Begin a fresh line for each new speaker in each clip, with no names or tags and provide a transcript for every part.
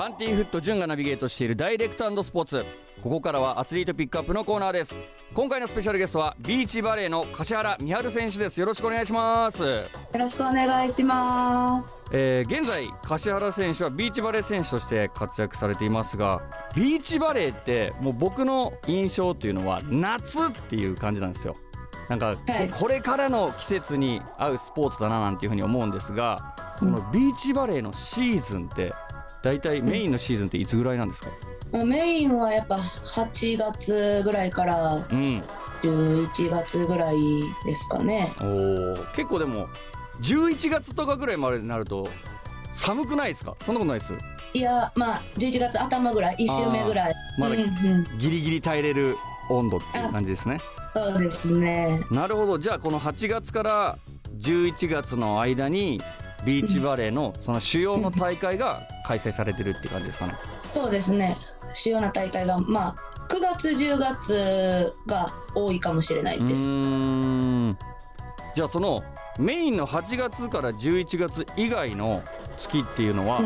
バンティーフット潤がナビゲートしているダイレクトスポーツ。ここからはアスリートピックアップのコーナーです。今回のスペシャルゲストはビーチバレーの柏原美春選手です。よろしくお願いします。よ
ろしくお願いします。
えー、現在柏原選手はビーチバレー選手として活躍されていますがビーチバレーってもう僕の印象というのは夏っていう感じなんですよ。なんか、はい、これからの季節に合うスポーツだななんていうふうに思うんですがこのビーチバレーのシーズンって大体メインのシーズンっていつぐらいなんですか、
うん、メインはやっぱ8月ぐらいから11月ぐらいですかね、
うん、お結構でも11月とかぐらいまでになると寒くないですか？そんなことないです？
いやまあ11月頭ぐらい1週目ぐらい。
まだギリギリ耐えれる温度っていう感じですね、
そうですね。
なるほど。じゃあこの8月から11月の間にビーチバレーのその主要の大会が開催されてるっていう感じですかね。
そうですね。主要な大会がまあ9月10月が多いかもしれないです。
じゃあそのメインの8月から11月以外の月っていうのは、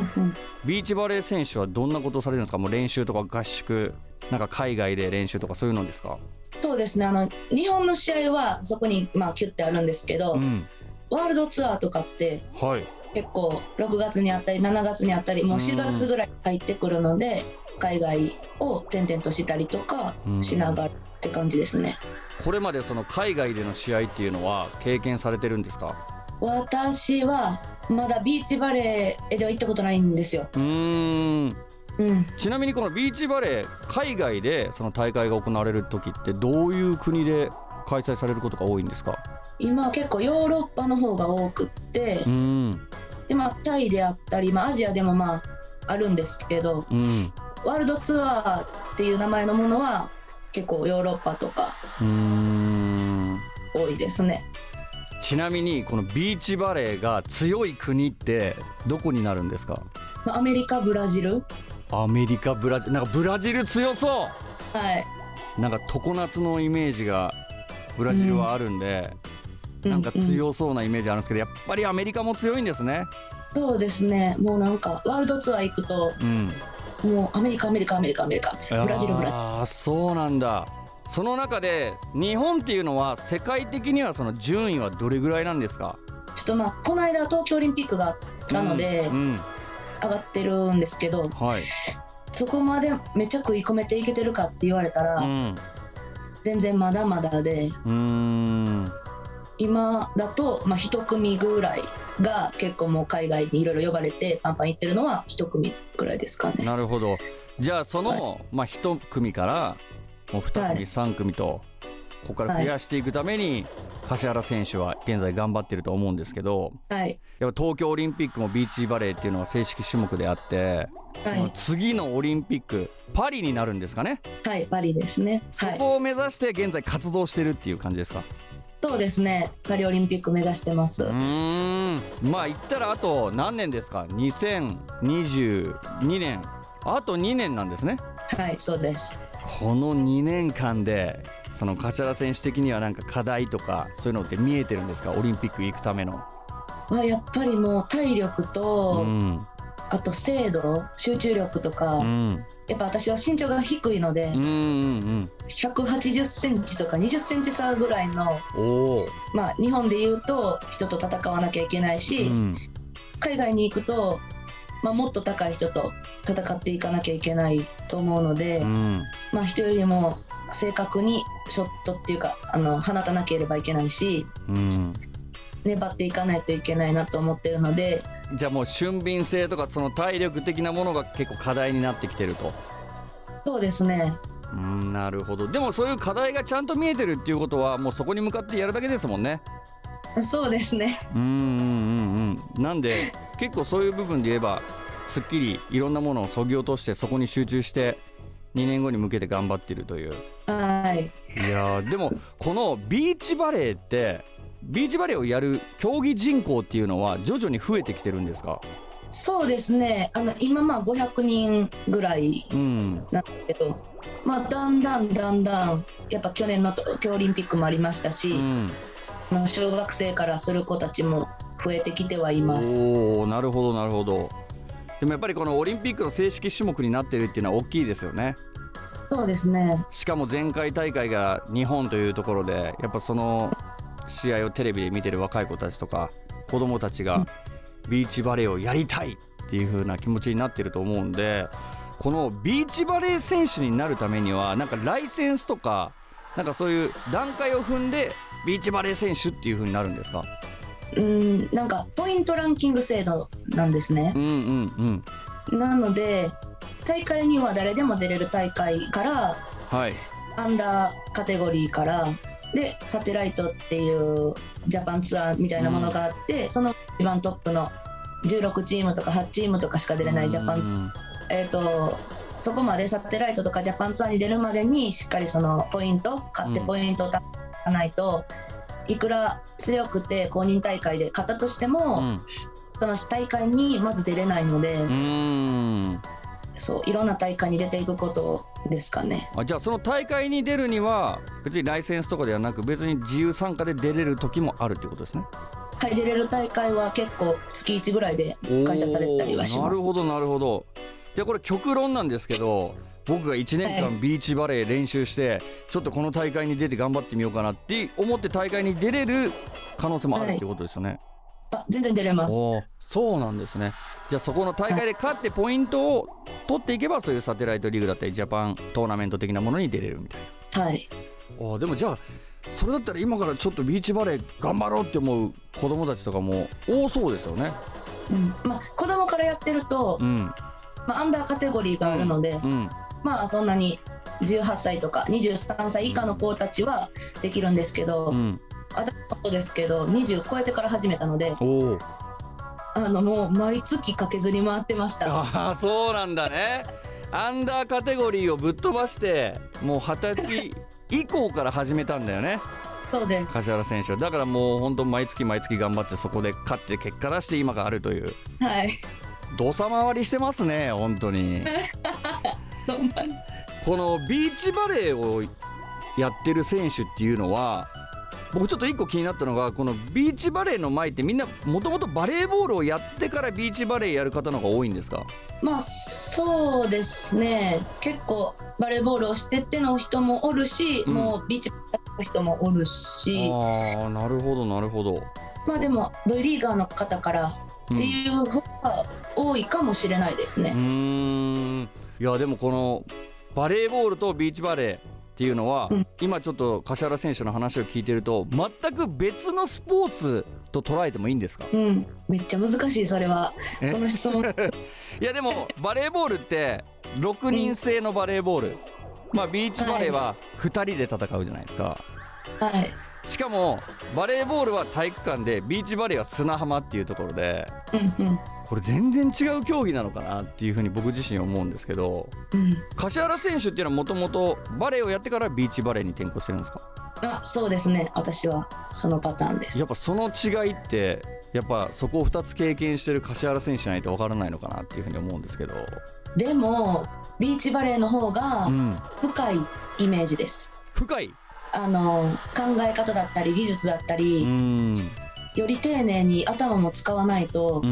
ビーチバレー選手はどんなことをされるんですか？もう練習とか合宿なんか海外で練習とかそういうのですか？
そうですね。あの日本の試合はそこにまあキュッてあるんですけど、うん、ワールドツアーとかって、はい、結構6月にあったり7月にあったりもう4月ぐらい入ってくるので海外を転々としたりとかしながらって感じですね。
これまでその海外での試合っていうのは経験されてるんですか？
私はまだビーチバレーでは行ったことないんですよ。うん。
うん、ちなみにこのビーチバレー海外でその大会が行われる時ってどういう国で開催されることが多いんですか？
今結構ヨーロッパの方が多くって、うん、でまあタイであったり、まあ、アジアでもまああるんですけど、うん、ワールドツアーっていう名前のものは結構ヨーロッパとか多いですね。
ちなみにこのビーチバレーが強い国ってどこになるんですか？
アメリカブラジル。
アメリカブラジル。なんかブラジル強そう。
はい。
なんか常夏のイメージがブラジルはあるんで、うん、なんか強そうなイメージあるんですけど、やっぱりアメリカも強いんですね。
そうですね。もうなんかワールドツアー行くと、うん、もうアメリカアメリカアメリカアメリカ。ブラジルブラジル。
ああそうなんだ。その中で日本っていうのは世界的にはその順位はどれぐらいなんですか？
ちょっとまあこの間東京オリンピックがあったので、うんうん、上がってるんですけど、はい、そこまでめちゃ食い込めていけてるかって言われたら、うん、全然まだまだで今だと、まあ、1組ぐらいが結構もう海外にいろいろ呼ばれてパンパン行ってるのは1組ぐらいですかね。
なるほど。じゃあその、はい、まあ、1組からもう2組、はい、3組とここから増やしていくために、柏原選手は現在頑張ってると思うんですけど、はい、やっぱ東京オリンピックもビーチバレーっていうのは正式種目であって、はい、次のオリンピックパリになるんですかね？
はいパリですね。
そこを目指して現在活動してるっていう感じですか、
そうですね。パリオリンピック目指してます。うん。
まあ言ったらあと何年ですか？2022年。あと2年なんですね。
はいそうです。
この2年間でその柏原選手的にはなんか課題とかそういうのって見えてるんですか？オリンピック行くための。
はやっぱりもう体力と、うん、あと精度集中力とか、うん、やっぱ私は身長が低いので、うんうんうん、180センチとか20センチ差ぐらいのまあ日本でいうと人と戦わなきゃいけないし、うん、海外に行くと、まあ、もっと高い人と戦っていかなきゃいけないと思うので、うん、まあ人よりも正確にショットっていうかあの放たなければいけないし、うん、粘っていかないといけないなと思ってるので。
じゃあもう俊敏性とかその体力的なものが結構課題になってきてると。
そうですね。
うんなるほど。でもそういう課題がちゃんと見えてるっていうことはもうそこに向かってやるだけですもんね。
そうですね。
うんうんうんうん。なんで結構そういう部分で言えばすっきりいろんなものをそぎ落としてそこに集中して2年後に向けて頑張ってるという。
はい。
いやでもこのビーチバレーってビーチバレーをやる競技人口っていうのは徐々に増えてきてるんですか？
そうですね。あの今まあ500人ぐらいなんだけど、うん、まあだんだんだんだんやっぱ去年の東京オリンピックもありましたし、うん、小学生からする子たちも増えてきてはいます。
おおなるほどなるほど。でもやっぱりこのオリンピックの正式種目になってるっていうのは大きいですよね。
そうですね。
しかも前回大会が日本というところでやっぱその試合をテレビで見てる若い子たちとか子供たちがビーチバレーをやりたいっていう風な気持ちになってると思うんでこのビーチバレー選手になるためにはなんかライセンスとかなんかそういう段階を踏んでビーチバレー選手っていう風になるんですか？
うんなんかポイントランキング制度なんですね。
うんうん
うん、なので大会には誰でも出れる大会から、
はい、
アンダーカテゴリーからでサテライトっていうジャパンツアーみたいなものがあって、うん、その一番トップの16チームとか8チームとかしか出れないジャパンツ。アー、うん、えーと、そこまでサテライトとかジャパンツアーに出るまでにしっかりそのポイント買ってポイントをたかないと、うん、いくら強くて公認大会で勝ったとしても、その大会にまず出れないので。そういろんな大会に出ていくことですかね。
あじゃあその大会に出るには別にライセンスとかではなく別に自由参加で出れる時もあるっていうことですね。
はい出れる大会は結構月1ぐらいで開催されたりはします。
なるほどなるほど。じゃあこれ極論なんですけど僕が1年間ビーチバレー練習して、ちょっとこの大会に出て頑張ってみようかなって思って大会に出れる可能性もあるっていうことですよね、はい
あ全然出れます。
そうなんですね。じゃあそこの大会で勝ってポイントを取っていけばそういうサテライトリーグだったりジャパントーナメント的なものに出れるみたい
な。はい。
あでもじゃあそれだったら今からちょっとビーチバレー頑張ろうって思う子供たちとかも多そうですよね。
うん。まあ、子供からやってると、うん、まあ、アンダーカテゴリーがあるので、うん。うん、まあそんなに18歳とか23歳以下の子たちはできるんですけど、私もですけど20超えてから始めたのであのもう毎月駆けずり回ってました。
ああそうなんだね。アンダーカテゴリーをぶっ飛ばしてもう二十歳以降から始めたんだよね。
そうです。
梶原選手だからもう本当毎月毎月頑張ってそこで勝って結果出して今があるという。
はい。
土佐回りしてますね本当 に。このビーチバレーをやってる選手っていうのは僕ちょっと一個気になったのがこのビーチバレーの前ってみんなもともとバレーボールをやってからビーチバレーやる方の方が多いんですか？
まあそうですね。結構バレーボールをしてっての人もおるし、うん、もうビーチバレーの人もおるし。
ああなるほどなるほど。
まあでも V リーガーの方からっていう方が多いかもしれないですね。う
ん。いやでもこのバレーボールとビーチバレーっていうのは、うん、今ちょっと柏原選手の話を聞いてると全く別のスポーツと捉えてもいいんですか、
うん、めっちゃ難しいそれは。その質問。
いやでもバレーボールって6人制のバレーボール、うん、まあビーチバレーは2人で戦うじゃないですか。
はい
しかもバレーボールは体育館でビーチバレーは砂浜っていうところで、
うんうん、
これ全然違う競技なのかなっていうふうに僕自身思うんですけど、うん、柏原選手っていうのはもともとバレーをやってからビーチバレーに転向してるんですか？
あそうですね。私はそのパターンです。
やっぱその違いってやっぱそこを2つ経験してる柏原選手ないと分からないのかなっていうふうに思うんですけど。
でもビーチバレーの方が深いイメージです、
うん、深い？
あの考え方だったり技術だったりより丁寧に頭も使わないと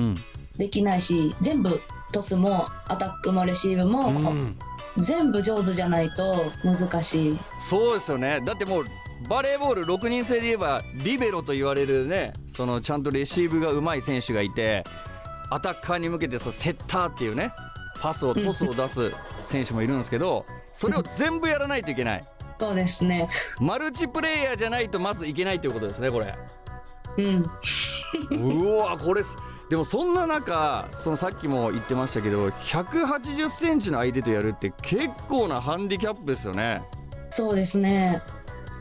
できないし、全部トスもアタックもレシーブも、全部上手じゃないと難しい。
そうですよね。だってもうバレーボール6人制で言えばリベロと言われるねそのちゃんとレシーブがうまい選手がいてアタッカーに向けてそセッターっていうねパスをトスを出す選手もいるんですけどそれを全部やらないといけない
そうですね。
マルチプレイヤーじゃないとまずいけないということですねこれ。
うん。
うわこれでもそんな中そのさっきも言ってましたけど180センチの相手とやるって結構なハンディキャップですよね。
そうですね。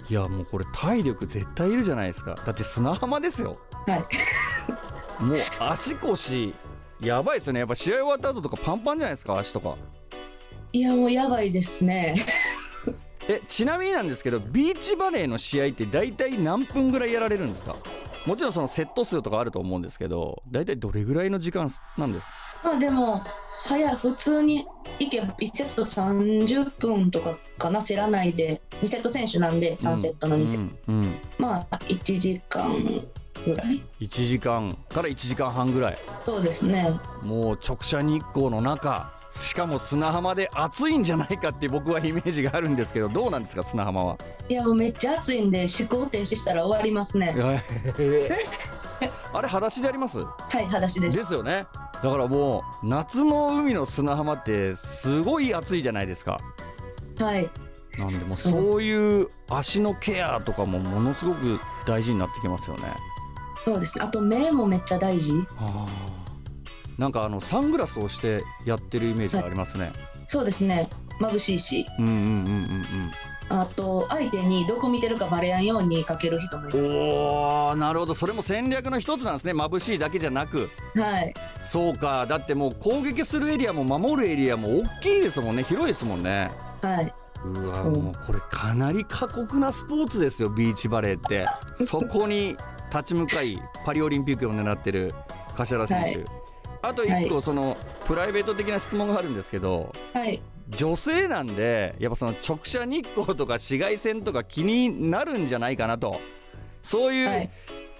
いやもうこれ体力絶対いるじゃないですか。だって砂浜ですよ。
はい。
もう足腰やばいですよね。やっぱ試合終わった後とかパンパンじゃないですか足とか。
いやもうやばいですね
えちなみになんですけどビーチバレーの試合って大体何分ぐらいやられるんですか？もちろんそのセット数とかあると思うんですけど大体どれぐらいの時間なんですか？
まあでも早普通にいけば1セット30分とかかなせらないで2セット選手なんで3セットの2セット、うんうんうん、まあ1時間ぐらい。
1時間から1時間半ぐらい。
そうですね。
もう直射日光の中しかも砂浜で暑いんじゃないかって僕はイメージがあるんですけどどうなんですか砂浜は？
いやもうめっちゃ暑いんで思考停止したら終わりますね。
あれ裸足であります？
はい裸足です。
ですよね。だからもう夏の海の砂浜ってすごい暑いじゃないですか。
はい。
なんでもそう。いう足のケアとかもものすごく大事になってきますよね。
そうですね。あと目もめっちゃ大事
なんかあのサングラスをしてやってるイメージがありますね、はい、
そうですね。眩しいし。
うんうんうんうんうん。
あと相手にどこ見てるかバレやんようにかける人もいます。
おなるほど。それも戦略の一つなんですね。眩しいだけじゃなく。
はい。
そうか。だってもう攻撃するエリアも守るエリアも大きいですもんね。広いですもんね。
は
い。うわもうこれかなり過酷なスポーツですよビーチバレーって。そこに立ち向かいパリオリンピックを狙ってる柏原選手、はい、あと1個その、プライベート的な質問があるんですけど、
はい、
女性なんでやっぱその直射日光とか紫外線とか気になるんじゃないかなと。そういう、はい。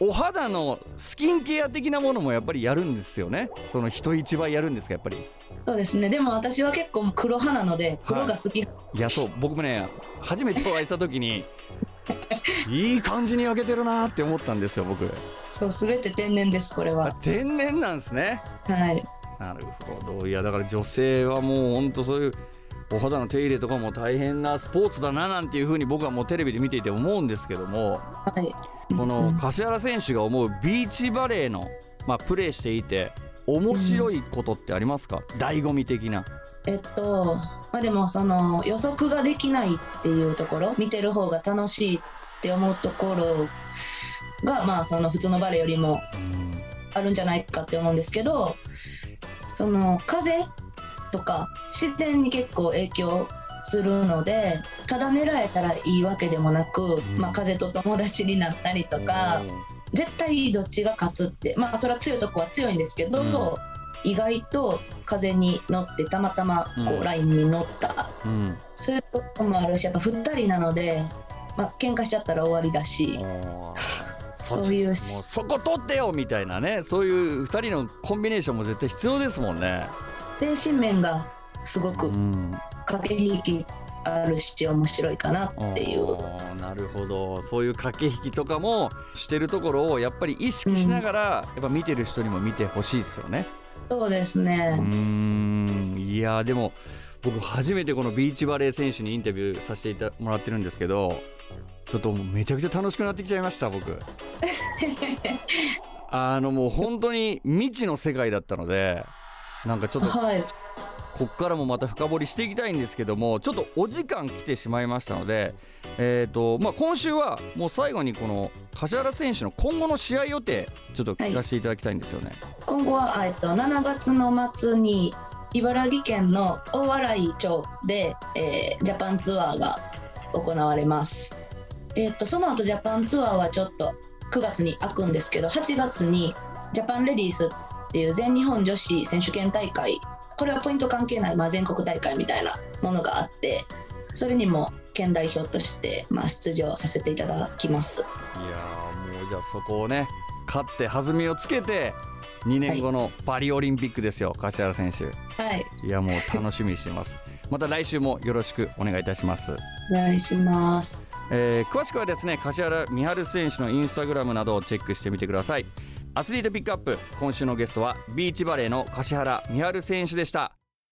お肌のスキンケア的なものもやっぱりやるんですよね。その人一倍やるんですかやっぱり。
そうですね。でも私は結構黒派なので黒が好き、はい、
いやそう僕もね初めてお会いした時にいい感じに焼けてるなって思ったんですよ僕。
そうすべて天然ですこれは。
天然なんですね。
はい。
なるほど。いやだから女性はもうほんとそういうお肌の手入れとかも大変なスポーツだななんていうふうに僕はもうテレビで見ていて思うんですけども、
はい、
この柏原選手が思うビーチバレーの、まあ、プレーしていて面白いことってありますか、うん、醍醐味的な。
えっとまあ、でもその予測ができないっていうところ見てる方が楽しいって思うところが、まあ、その普通のバレーよりもあるんじゃないかって思うんですけどその風とか自然に結構影響するのでただ狙えたらいいわけでもなく、まあ、風と友達になったりとか絶対どっちが勝つってまあそれは強いとこは強いんですけど、うん、意外と風に乗ってたまたまこうラインに乗った、うん、そういうこともあるしやっぱ2人なので、まあ喧嘩しちゃったら終わりだし。
そういうそこ取ってよみたいなね。そういう2人のコンビネーションも絶対必要ですもんね。
精神面がすごく駆け引きあるし面白いかなっていう。
なるほど。そういう駆け引きとかもしてるところをやっぱり意識しながら、やっぱ見てる人にも見てほしいですよね。
そうですね。
うん。いやでも僕初めてこのビーチバレー選手にインタビューさせてもらってるんですけどちょっとめちゃくちゃ楽しくなってきちゃいました僕。あのもう本当に未知の世界だったのでなんかちょっと、はい、こっからもまた深掘りしていきたいんですけどもちょっとお時間来てしまいましたので、えーとまあ、今週はもう最後にこの柏原選手の今後の試合予定ちょっと聞かせていただきたいんですよね。はい、
今後は、えっと、7月の末に茨城県の大洗町で、えー、ジャパンツアーが行われます。えーと、とその後ジャパンツアーはちょっと9月に開くんですけど8月にジャパンレディースっていう全日本女子選手権大会これはポイント関係ない、まあ、全国大会みたいなものがあってそれにも県代表として、まあ、出場させていただきます。い
やもうじゃあそこをね勝って弾みをつけて2年後のパリオリンピックですよ、はい、柏原選
手。はい。
いやもう楽しみにしてます。また来週もよろしくお願いいたします。
お願いします。
えー、詳しくはですね柏原美春選手のインスタグラムなどをチェックしてみてくださいアスリートピックアップ。今週のゲストはビーチバレーの柏原美春選手でした。